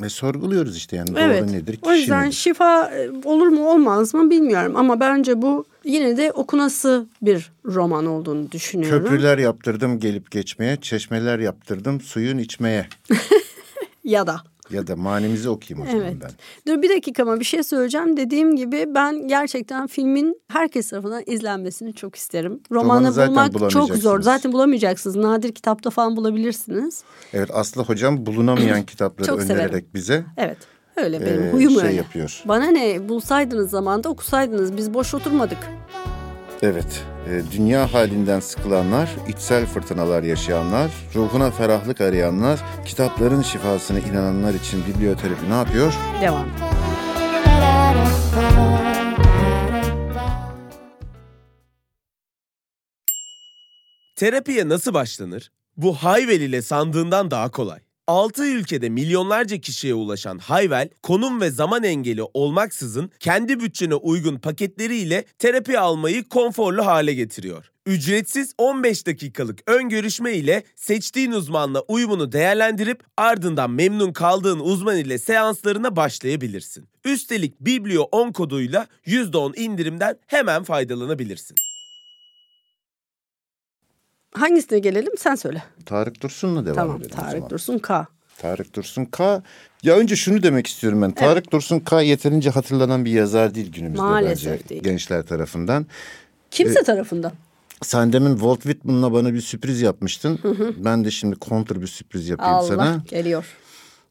Ve sorguluyoruz işte yani Evet. doğru nedir, O kişi yüzden nedir? şifa e, olur mu olmaz mı bilmiyorum ama bence bu yine de okunası bir roman olduğunu düşünüyorum. Köprüler yaptırdım gelip geçmeye, çeşmeler yaptırdım suyun içmeye. Ya da. Ya da manimizi okuyayım o zaman Evet. ben. Dur bir dakika ama bir şey söyleyeceğim. Dediğim gibi ben gerçekten filmin herkes tarafından izlenmesini çok isterim. Romanı bulmak çok zor. Zaten bulamayacaksınız. Nadir kitapta falan bulabilirsiniz. Evet Aslı hocam bulunamayan kitapları Çok severim. önererek bize Evet. Öyle benim Ee, huyum şey öyle. yapıyor. Bana ne bulsaydınız zamanda okusaydınız. Biz boş oturmadık. Evet, e, dünya halinden sıkılanlar, içsel fırtınalar yaşayanlar, ruhuna ferahlık arayanlar, kitapların şifasına inananlar için biblioterapi ne yapıyor? Devam. Terapiye nasıl başlanır? Bu Hayvel ile sandığından daha kolay. 6 ülkede milyonlarca kişiye ulaşan Hayvel, konum ve zaman engeli olmaksızın kendi bütçene uygun paketleriyle terapi almayı konforlu hale getiriyor. Ücretsiz 15 dakikalık ön görüşme ile seçtiğin uzmanla uyumunu değerlendirip ardından memnun kaldığın uzman ile seanslarına başlayabilirsin. Üstelik Biblio 10 koduyla %10 indirimden hemen faydalanabilirsin. Hangisine gelelim sen söyle. Tarık Dursun'la devam tamam edelim o Tarık. Dursun K. Tarık Dursun K. Ya önce şunu demek istiyorum ben. Tarık Dursun K yeterince hatırlanan bir yazar değil günümüzde Maalesef bence değil. gençler tarafından. Kimse tarafından. Sen demin Walt Whitman'la bana bir sürpriz yapmıştın. Ben de şimdi kontra bir sürpriz yapayım Allah sana. geliyor.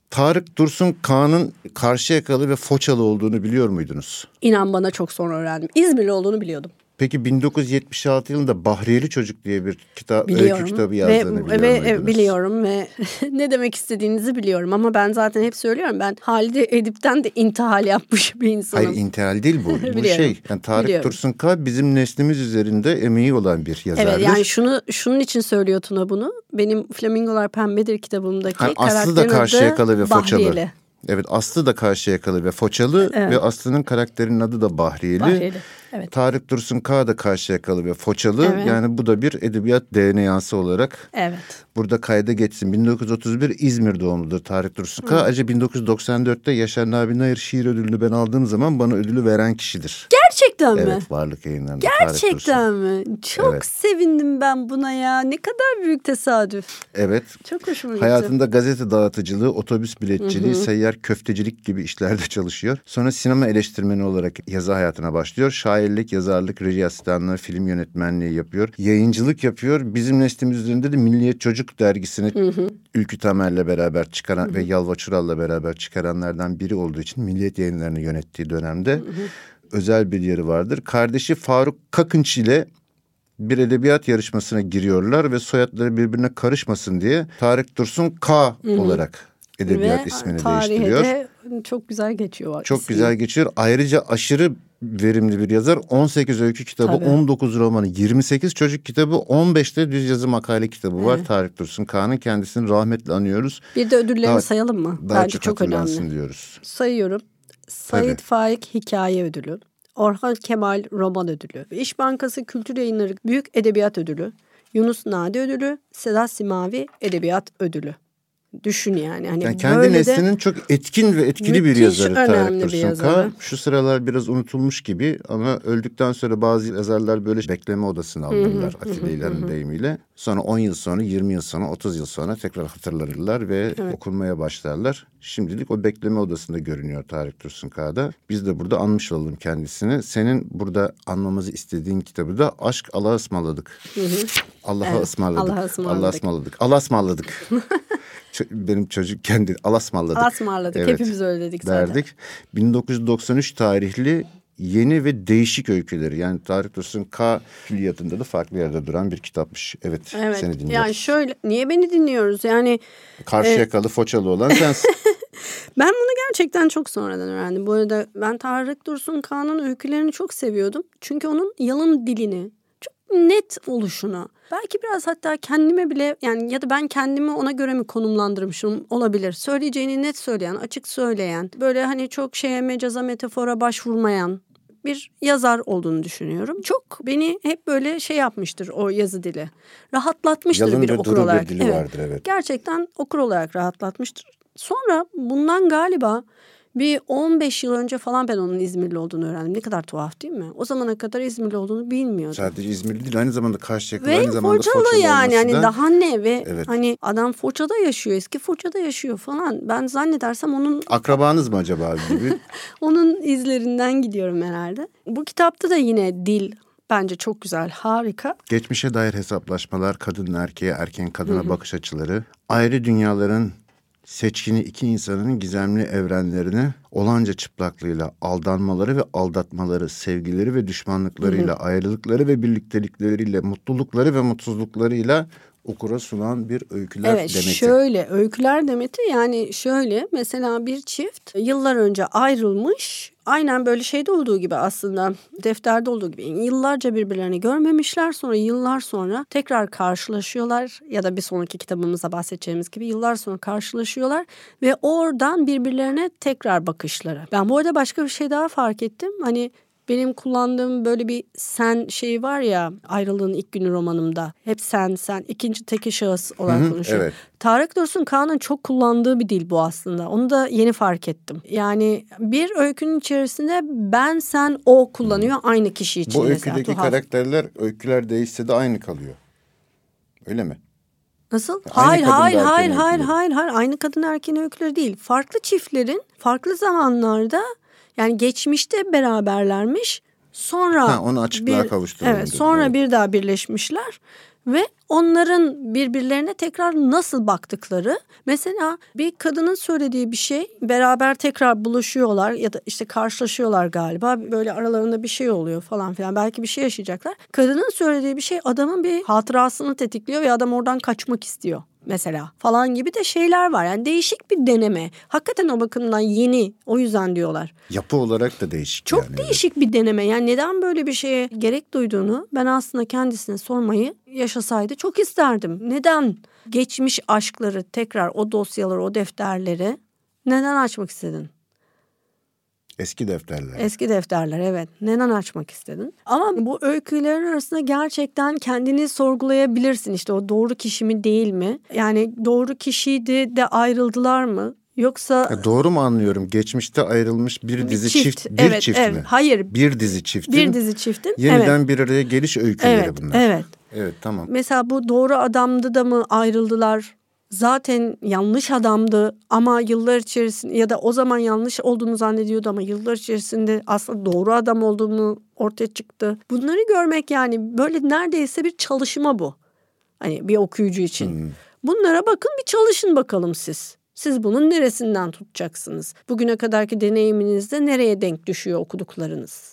Tarık Dursun K'nın Karşıyakalı ve Foçalı olduğunu biliyor muydunuz? İnan bana çok sonra öğrendim. İzmirli olduğunu biliyordum. Peki 1976 yılında Bahriyeli Çocuk diye bir kitap, Biliyorum. öykü kitabı ve, yazdığını biliyor ve, muydunuz? biliyorum ve ne demek istediğinizi biliyorum ama ben zaten hep söylüyorum ben Halide Edip'ten de intihal yapmış bir insanım. Hayır intihal değil bu. bu şey. Yani Tarık Biliyorum. Dursun K bizim neslimiz üzerinde emeği olan bir yazardır. Evet yani şunu şunun için söylüyor Tuna bunu. Benim Flamingolar Pembedir kitabımdaki Ha, Aslı da karakterin Karşıyakalı ve adı Foçalı. Bahriyeli. Evet Aslı da Karşıyakalı ve Foçalı ve Aslı'nın karakterinin adı da Bahriyeli. Bahriyeli, evet. Tarık Dursun K da Karşıyakalı ve Foçalı. Evet. Yani bu da bir edebiyat DNA'sı olarak Evet. burada kayda geçsin. 1931 İzmir doğumludur Tarık Dursun K. Ayrıca 1994'te Yaşar Nabi Nayır şiir ödülünü ben aldığım zaman bana ödülü veren kişidir. Gerçekten mi? Evet varlık yayınlarında. Gerçekten mi? Çok Evet. sevindim ben buna ya. Ne kadar büyük tesadüf. Evet. Çok hoşuma gitti. Hayatında gazete dağıtıcılığı, otobüs biletçiliği, seyyar köftecilik gibi işlerde çalışıyor. Sonra sinema eleştirmeni olarak yazı hayatına başlıyor. Şairlik, yazarlık, reji asistanlığı, film yönetmenliği yapıyor. Yayıncılık yapıyor. Bizim neslimiz üzerinde de Milliyet Çocuk dergisini Ülkü Tamer'le beraber çıkaran ve Yalva Çural'la beraber çıkaranlardan biri olduğu için Milliyet yayınlarını yönettiği dönemde özel bir yeri vardır. Kardeşi Faruk Kakınç ile bir edebiyat yarışmasına giriyorlar ve soyadları birbirine karışmasın diye Tarık Dursun K olarak edebiyat Ve ismini tarihe değiştiriyor. de çok güzel geçiyor. Çok ismi. güzel geçiyor. Ayrıca aşırı verimli bir yazar. 18 öykü kitabı, Tabii. 19 romanı, 28 çocuk kitabı, 15'te düz yazı makale kitabı var. Tarık Dursun K'nın kendisini rahmetle anıyoruz. Bir de ödüllerini Daha- sayalım mı? Daha Bence çok, çok, önemli. diyoruz. Sayıyorum. Sait Faik Hikaye Ödülü. Orhan Kemal Roman Ödülü. İş Bankası Kültür Yayınları Büyük Edebiyat Ödülü. Yunus Nadi Ödülü. Sedat Simavi Edebiyat Ödülü. Düşün yani. Hani Yani kendi böyle de neslinin çok etkin ve etkili bir yazarı Tarık. K. Şu sıralar biraz unutulmuş gibi ama öldükten sonra bazı yazarlar böyle bekleme odasına alınırlar Atilla İlhan'ın deyimiyle. Sonra 10 yıl sonra, 20 yıl sonra, 30 yıl sonra tekrar hatırlanırlar ve okunmaya başlarlar. Şimdilik o bekleme odasında görünüyor Tarık Dursun K'da. Biz de burada anmış olalım kendisini. Senin burada anmamızı istediğin kitabı da Aşk Allah'a ısmarladık. Allah'a Evet, ısmarladık. Allah'a ısmarladık. Allah'a ısmarladık. Allah'a ısmarladık. Benim çocuk kendi Allah'a ısmarladık. Asmarladık. Hepimiz öyle dedik zaten. derdik. 1993 tarihli yeni ve değişik öyküleri. Yani Tarık Dursun K külliyatında da farklı yerde duran bir kitapmış. Evet, Evet. seni dinliyoruz. Yani şöyle niye beni dinliyoruz? Yani Karşıyakalı Foçalı olan sensin. Ben bunu gerçekten çok sonradan öğrendim. Bu arada ben Tarık Dursun Kağan'ın öykülerini çok seviyordum. Çünkü onun yalın dilini, net oluşunu. Belki biraz hatta kendime bile yani ya da ben kendimi ona göre mi konumlandırmışım olabilir. Söyleyeceğini net söyleyen, açık söyleyen, böyle hani çok şeye mecaza metafora başvurmayan bir yazar olduğunu düşünüyorum. Çok beni hep böyle şey yapmıştır o yazı dili. Rahatlatmıştır Yalın bir okur duru bir olarak. dili vardır, evet. Gerçekten okur olarak rahatlatmıştır. Sonra bundan galiba bir 15 yıl önce falan ben onun İzmirli olduğunu öğrendim. Ne kadar tuhaf değil mi? O zamana kadar İzmirli olduğunu bilmiyordum. Sadece İzmirli değil aynı zamanda Karşıyakalı Ve aynı zamanda Foçalı Foçalı yani hani da- daha ne ve Evet. hani adam Foça'da yaşıyor eski Foça'da yaşıyor falan. Ben zannedersem onun Akrabanız mı acaba gibi? onun izlerinden gidiyorum herhalde. Bu kitapta da yine dil bence çok güzel harika. Geçmişe dair hesaplaşmalar, kadın erkeğe, erkeğin kadına bakış açıları, ayrı dünyaların seçkini iki insanın gizemli evrenlerini olanca çıplaklığıyla aldanmaları ve aldatmaları, sevgileri ve düşmanlıklarıyla, ayrılıkları ve birliktelikleriyle, mutlulukları ve mutsuzluklarıyla okura sunan bir öyküler Evet demeti. şöyle öyküler demeti yani şöyle mesela bir çift yıllar önce ayrılmış aynen böyle şeyde olduğu gibi aslında defterde olduğu gibi yıllarca birbirlerini görmemişler sonra yıllar sonra tekrar karşılaşıyorlar ya da bir sonraki kitabımızda bahsedeceğimiz gibi yıllar sonra karşılaşıyorlar ve oradan birbirlerine tekrar bakışları. Ben bu arada başka bir şey daha fark ettim hani benim kullandığım böyle bir sen şeyi var ya ayrılığın ilk günü romanımda. Hep sen sen ikinci teki şahıs olarak konuşuyor. evet. Tarık Dursun Kaan'ın çok kullandığı bir dil bu aslında. Onu da yeni fark ettim. Yani bir öykünün içerisinde ben sen o kullanıyor aynı kişi için Bu mesela. öyküdeki Tuhaf. karakterler öyküler değişse de aynı kalıyor. Öyle mi? Nasıl? Aynı hayır, hayır, hayır, hayır, hayır, hayır. Aynı kadın erkeğin öyküleri değil. Farklı çiftlerin farklı zamanlarda yani geçmişte beraberlermiş. Sonra Ha, onu açıklığa kavuşturalım Evet, dedim, sonra evet. bir daha birleşmişler ve onların birbirlerine tekrar nasıl baktıkları mesela bir kadının söylediği bir şey beraber tekrar buluşuyorlar ya da işte karşılaşıyorlar galiba böyle aralarında bir şey oluyor falan filan belki bir şey yaşayacaklar. Kadının söylediği bir şey adamın bir hatırasını tetikliyor ve adam oradan kaçmak istiyor mesela falan gibi de şeyler var. Yani değişik bir deneme. Hakikaten o bakımdan yeni. O yüzden diyorlar. Yapı olarak da değişik Çok yani. değişik bir deneme. Yani neden böyle bir şeye gerek duyduğunu ben aslında kendisine sormayı yaşasaydı çok isterdim. Neden geçmiş aşkları tekrar o dosyaları, o defterleri neden açmak istedin? Eski defterler. Eski defterler evet. Neden açmak istedin? Ama bu öykülerin arasında gerçekten kendini sorgulayabilirsin. İşte o doğru kişi mi değil mi? Yani doğru kişiydi de ayrıldılar mı? Yoksa Ya doğru mu anlıyorum? Geçmişte ayrılmış bir dizi çift, bir evet, çift evet. mi? Hayır, Bir dizi çiftin bir dizi çiftin. yeniden evet. bir araya geliş öyküleri Evet, bunlar. evet. Evet tamam. Mesela bu doğru adamdı da mı ayrıldılar? Zaten yanlış adamdı ama yıllar içerisinde ya da o zaman yanlış olduğunu zannediyordu ama yıllar içerisinde aslında doğru adam olduğunu ortaya çıktı. Bunları görmek yani böyle neredeyse bir çalışma bu. Hani bir okuyucu için. Bunlara bakın bir çalışın bakalım siz. Siz bunun neresinden tutacaksınız? Bugüne kadarki deneyiminizde nereye denk düşüyor okuduklarınız?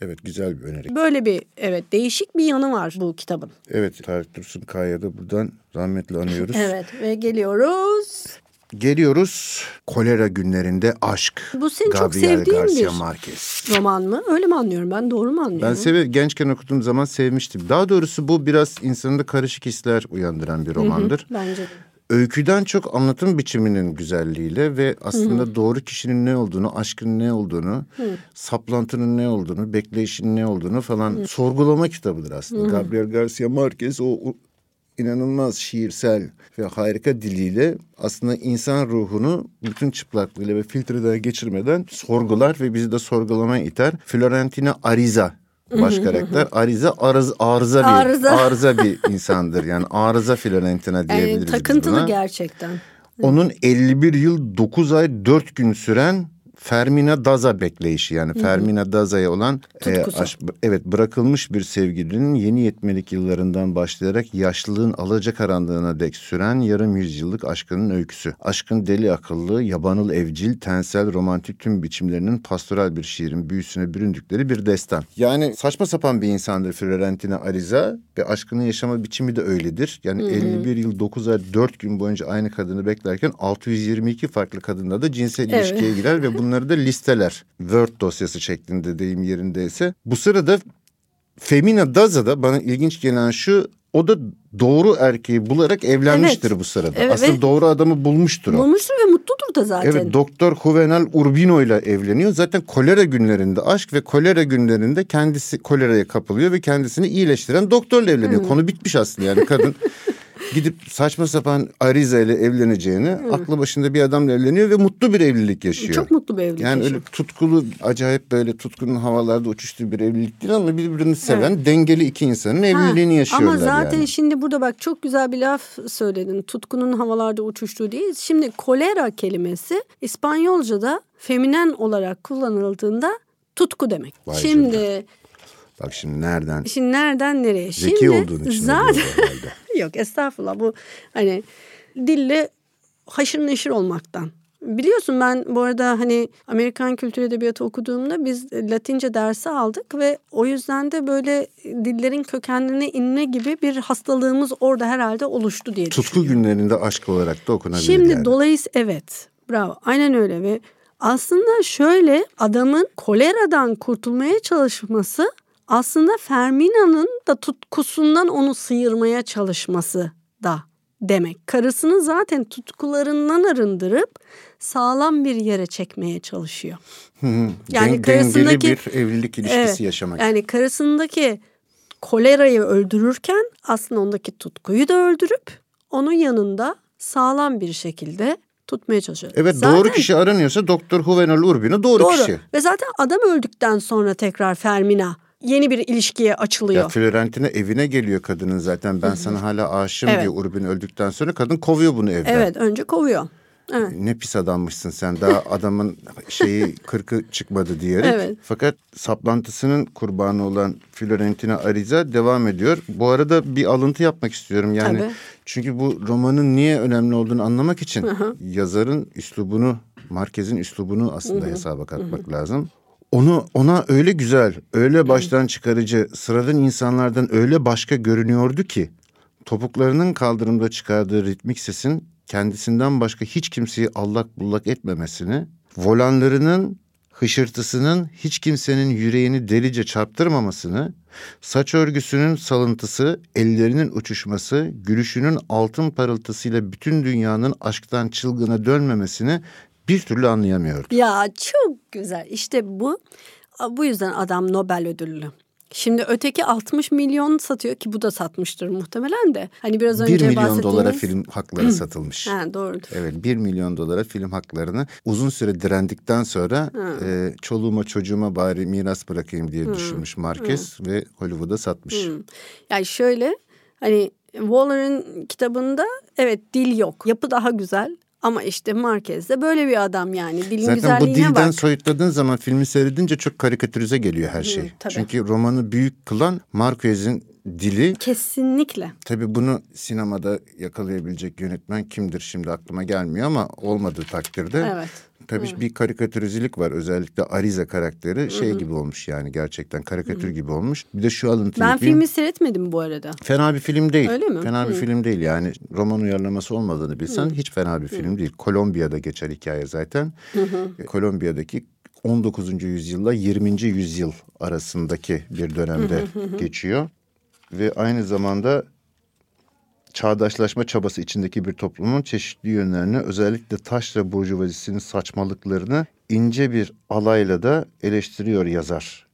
Evet güzel bir öneri. Böyle bir evet değişik bir yanı var bu kitabın. Evet Tarık Dursun Kaya'yı da buradan rahmetle anıyoruz. Evet ve geliyoruz. Geliyoruz kolera günlerinde aşk. Bu senin çok Gabriel sevdiğin Garcia bir Marquez. roman mı? Öyle mi anlıyorum ben? Doğru mu anlıyorum? Ben seve gençken okuduğum zaman sevmiştim. Daha doğrusu bu biraz insanda karışık hisler uyandıran bir romandır. Bence de. Öyküden çok anlatım biçiminin güzelliğiyle ve aslında doğru kişinin ne olduğunu, aşkın ne olduğunu, saplantının ne olduğunu, bekleyişin ne olduğunu falan sorgulama kitabıdır aslında. Gabriel Garcia Marquez o, o inanılmaz şiirsel ve harika diliyle aslında insan ruhunu bütün çıplaklığıyla ve filtreden geçirmeden sorgular ve bizi de sorgulamaya iter. Florentina Ariza baş karakter. Ariza arız, arıza bir Arıza. arıza bir insandır. Yani arıza Florentina diyebiliriz Yani takıntılı buna. gerçekten. Onun 51 yıl 9 ay 4 gün süren Fermina Daza bekleyişi yani Fermina Daza'ya olan e, aşk- evet bırakılmış bir sevgilinin yeni yetmelik yıllarından başlayarak yaşlılığın alacakaranlığına dek süren yarım yüzyıllık aşkının öyküsü. Aşkın deli akıllı, yabanıl evcil, tensel, romantik tüm biçimlerinin pastoral bir şiirin büyüsüne büründükleri bir destan. Yani saçma sapan bir insandır Florentina Ariza ve aşkının yaşama biçimi de öyledir. Yani 51 yıl 9 ay 4 gün boyunca aynı kadını beklerken 622 farklı kadınla da cinsel Evet. ilişkiye girer ve bunları da listeler. Word dosyası şeklinde deyim yerindeyse. Bu sırada Femina Daza da bana ilginç gelen şu o da doğru erkeği bularak evlenmiştir Evet. bu sırada. Evet, Aslında doğru adamı bulmuştur o. Bulmuştur ve mutludur da zaten. Evet Doktor Juvenal Urbino ile evleniyor. Zaten kolera günlerinde aşk ve kolera günlerinde kendisi koleraya kapılıyor ve kendisini iyileştiren doktorla evleniyor. Konu bitmiş aslında yani kadın gidip saçma sapan Ariza ile evleneceğini aklı başında bir adamla evleniyor ve mutlu bir evlilik yaşıyor. Çok mutlu bir evlilik Yani yaşıyor. öyle tutkulu acayip böyle tutkunun havalarda uçuştuğu bir evlilik değil ama birbirini seven dengeli iki insanın evliliğini Ha, yaşıyorlar Ama zaten yani. şimdi burada bak çok güzel bir laf söyledin. Tutkunun havalarda uçuştuğu değil. Şimdi kolera kelimesi İspanyolca'da feminen olarak kullanıldığında tutku demek. Vay şimdi Bak şimdi nereden şimdi nereden nereye? zeki şimdi olduğun için zaten. Yok estağfurullah bu hani dille haşır neşir olmaktan. Biliyorsun ben bu arada hani Amerikan kültür edebiyatı okuduğumda biz Latince dersi aldık ve o yüzden de böyle dillerin kökenlerine inme gibi bir hastalığımız orada herhalde oluştu diye Tutku günlerinde aşk olarak da okunabilir Şimdi yani. dolayısıyla evet bravo aynen öyle ve aslında şöyle adamın koleradan kurtulmaya çalışması aslında Fermina'nın da tutkusundan onu sıyırmaya çalışması da demek. Karısını zaten tutkularından arındırıp sağlam bir yere çekmeye çalışıyor. Yani Den- karısındaki- bir evlilik ilişkisi Evet, yaşamak. Yani karısındaki kolerayı öldürürken aslında ondaki tutkuyu da öldürüp onun yanında sağlam bir şekilde tutmaya çalışıyor. Evet Zaten doğru kişi aranıyorsa Doktor Juvenal Urbino doğru, doğru. kişi. Ve zaten adam öldükten sonra tekrar Fermina yeni bir ilişkiye açılıyor. Ya Florentina evine geliyor kadının zaten. Ben sana hala aşığım Evet. diyor Urbin öldükten sonra. Kadın kovuyor bunu evden. evet önce kovuyor. Evet. Ne pis adammışsın sen. Daha adamın şeyi kırkı çıkmadı diyerek. Evet. Fakat saplantısının kurbanı olan Florentina Ariza devam ediyor. Bu arada bir alıntı yapmak istiyorum. Yani Tabii. çünkü bu romanın niye önemli olduğunu anlamak için yazarın üslubunu, Marquez'in üslubunu aslında hesaba katmak lazım. Onu ona öyle güzel, öyle baştan çıkarıcı, sıradan insanlardan öyle başka görünüyordu ki topuklarının kaldırımda çıkardığı ritmik sesin kendisinden başka hiç kimseyi allak bullak etmemesini, volanlarının hışırtısının hiç kimsenin yüreğini delice çarptırmamasını, saç örgüsünün salıntısı, ellerinin uçuşması, gülüşünün altın parıltısıyla bütün dünyanın aşktan çılgına dönmemesini bir türlü anlayamıyordu. Ya çok güzel. İşte bu bu yüzden adam Nobel ödüllü. Şimdi öteki 60 milyon satıyor ki bu da satmıştır muhtemelen de. Hani biraz önce 1 milyon bahsettiğimiz... dolara film hakları satılmış. Ha, doğrudur. Evet 1 milyon dolara film haklarını uzun süre direndikten sonra e, çoluğuma çocuğuma bari miras bırakayım diye düşünmüş Marquez ve Hollywood'a satmış. Yani şöyle hani Waller'ın kitabında evet dil yok. Yapı daha güzel ama işte Marquez de böyle bir adam yani. Dilin Zaten bu güzelliğine dilden bak. soyutladığın zaman filmi seyredince çok karikatürize geliyor her şey. tabii. Çünkü romanı büyük kılan Marquez'in dili. Kesinlikle. Tabii bunu sinemada yakalayabilecek yönetmen kimdir şimdi aklıma gelmiyor ama olmadığı takdirde. Evet. Tabii bir karikatürizelik var. Özellikle Ariza karakteri şey gibi olmuş yani gerçekten karikatür gibi olmuş. Bir de şu alıntıyı Ben filmi seyretmedim bu arada. Fena bir film değil. Öyle mi? Fena bir film değil yani roman uyarlaması olmadığını bilsen hiç fena bir film değil. Kolombiya'da geçer hikaye zaten. Kolombiya'daki 19. yüzyılla 20. yüzyıl arasındaki bir dönemde geçiyor. Ve aynı zamanda çağdaşlaşma çabası içindeki bir toplumun çeşitli yönlerini özellikle taşra burjuvazisinin saçmalıklarını ince bir alayla da eleştiriyor yazar.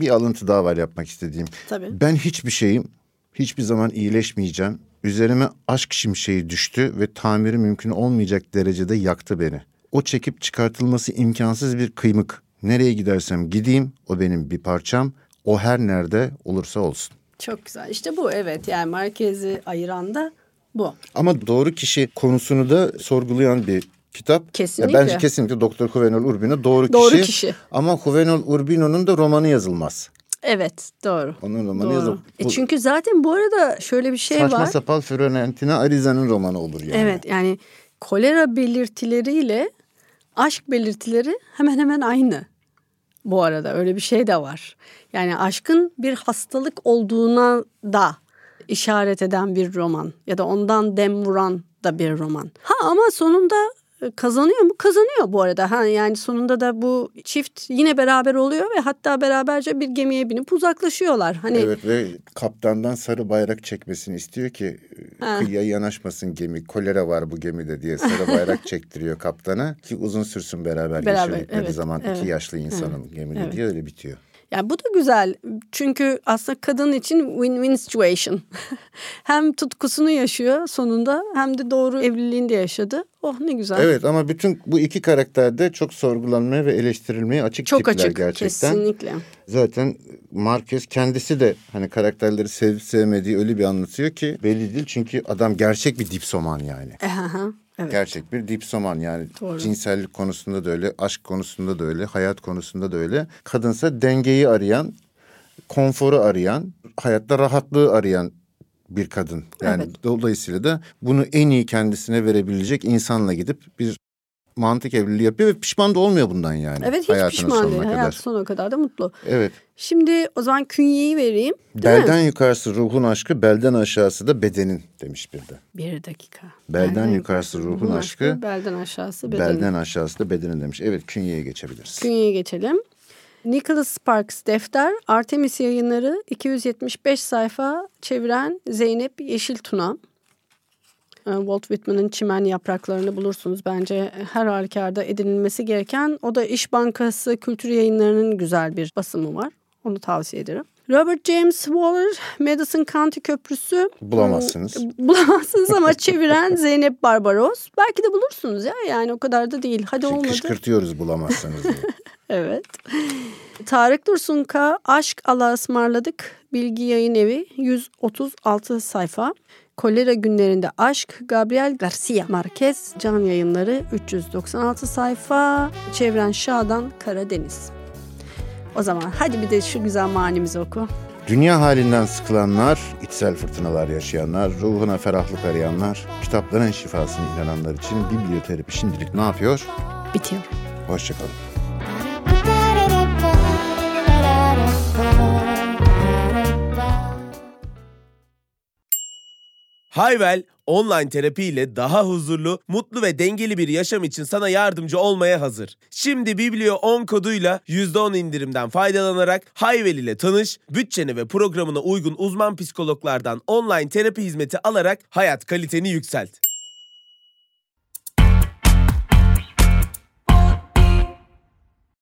Bir alıntı daha var yapmak istediğim. Tabii. Ben hiçbir şeyim, hiçbir zaman iyileşmeyeceğim. Üzerime aşk şimşeği düştü ve tamiri mümkün olmayacak derecede yaktı beni. O çekip çıkartılması imkansız bir kıymık. Nereye gidersem gideyim, o benim bir parçam. O her nerede olursa olsun. Çok güzel. İşte bu evet yani Marquez'i ayıran da bu. Ama doğru kişi konusunu da sorgulayan bir kitap. Kesinlikle. Ya bence kesinlikle Doktor Juvenal Urbino doğru, Doğru kişi. kişi. Ama Juvenal Urbino'nun da romanı yazılmaz. Evet doğru. Onun romanı Doğru. yazılmaz. E çünkü zaten bu arada şöyle bir şey Saçma var. sapan Fiorentina Ariza'nın romanı olur yani. Evet yani kolera belirtileriyle aşk belirtileri hemen hemen aynı. Bu arada öyle bir şey de var. Yani aşkın bir hastalık olduğuna da işaret eden bir roman ya da ondan dem vuran da bir roman. Ha ama sonunda kazanıyor mu? Kazanıyor bu arada. Ha yani sonunda da bu çift yine beraber oluyor ve hatta beraberce bir gemiye binip uzaklaşıyorlar. Hani Evet ve kaptandan sarı bayrak çekmesini istiyor ki Ha. kıyıya yanaşmasın gemi. Kolera var bu gemide diye sarı bayrak çektiriyor kaptana ki uzun sürsün beraber, Beraber, geçirdikleri evet, zaman evet, iki yaşlı insanın gemide evet. diye öyle bitiyor. Yani bu da güzel. Çünkü aslında kadın için win-win situation. hem tutkusunu yaşıyor sonunda hem de doğru evliliğini de yaşadı. Oh ne güzel. Evet ama bütün bu iki karakter de çok sorgulanmaya ve eleştirilmeye açık Çok tipler açık gerçekten. kesinlikle. Zaten Marquez kendisi de hani karakterleri sevip sevmediği öyle bir anlatıyor ki belli değil. Çünkü adam gerçek bir dipsoman yani. Aha, evet. Gerçek bir dipsoman yani Doğru. cinsellik konusunda da öyle, aşk konusunda da öyle, hayat konusunda da öyle. Kadınsa dengeyi arayan, konforu arayan, hayatta rahatlığı arayan bir kadın. Yani Evet. dolayısıyla da bunu en iyi kendisine verebilecek insanla gidip bir mantık evliliği yapıyor ve pişman da olmuyor bundan yani. Evet hiç pişman değil. kadar. Hayat sonuna kadar da mutlu. Evet. Şimdi o zaman künyeyi vereyim. Değil Belden mi? yukarısı ruhun aşkı, belden aşağısı da bedenin demiş bir de. Bir dakika. Belden yukarısı ruhun aşkı, Belden aşağısı bedenin. Belden aşağısı da bedenin demiş. Evet künyeye geçebiliriz. Künyeye geçelim. Nicholas Sparks defter, Artemis yayınları 275 sayfa çeviren Zeynep Yeşiltuna. Ee, Walt Whitman'ın Çimen Yapraklarını bulursunuz. Bence her halükarda edinilmesi gereken. O da İş Bankası Kültür Yayınları'nın güzel bir basımı var. Onu tavsiye ederim. Robert James Waller, Madison County Köprüsü. Bulamazsınız. Hmm, Bulamazsınız ama çeviren Zeynep Barbaros. Belki de bulursunuz ya yani o kadar da değil. Hadi olmadı. Kışkırtıyoruz bulamazsanız diye. Evet. Tarık Dursun K. Aşk Allah'a ısmarladık. Bilgi Yayın Evi 136 sayfa. Kolera günlerinde aşk Gabriel Garcia Marquez Can Yayınları 396 sayfa. Çevren Şah'dan Karadeniz. O zaman hadi bir de şu güzel manimizi oku. Dünya halinden sıkılanlar, içsel fırtınalar yaşayanlar, ruhuna ferahlık arayanlar, kitapların şifasını inananlar için biblioterapi şimdilik ne yapıyor? Bitiyor. Hoşçakalın. Hayvel, online terapi ile daha huzurlu, mutlu ve dengeli bir yaşam için sana yardımcı olmaya hazır. Şimdi Biblio 10 koduyla %10 indirimden faydalanarak Hayvel ile tanış, bütçene ve programına uygun uzman psikologlardan online terapi hizmeti alarak hayat kaliteni yükselt.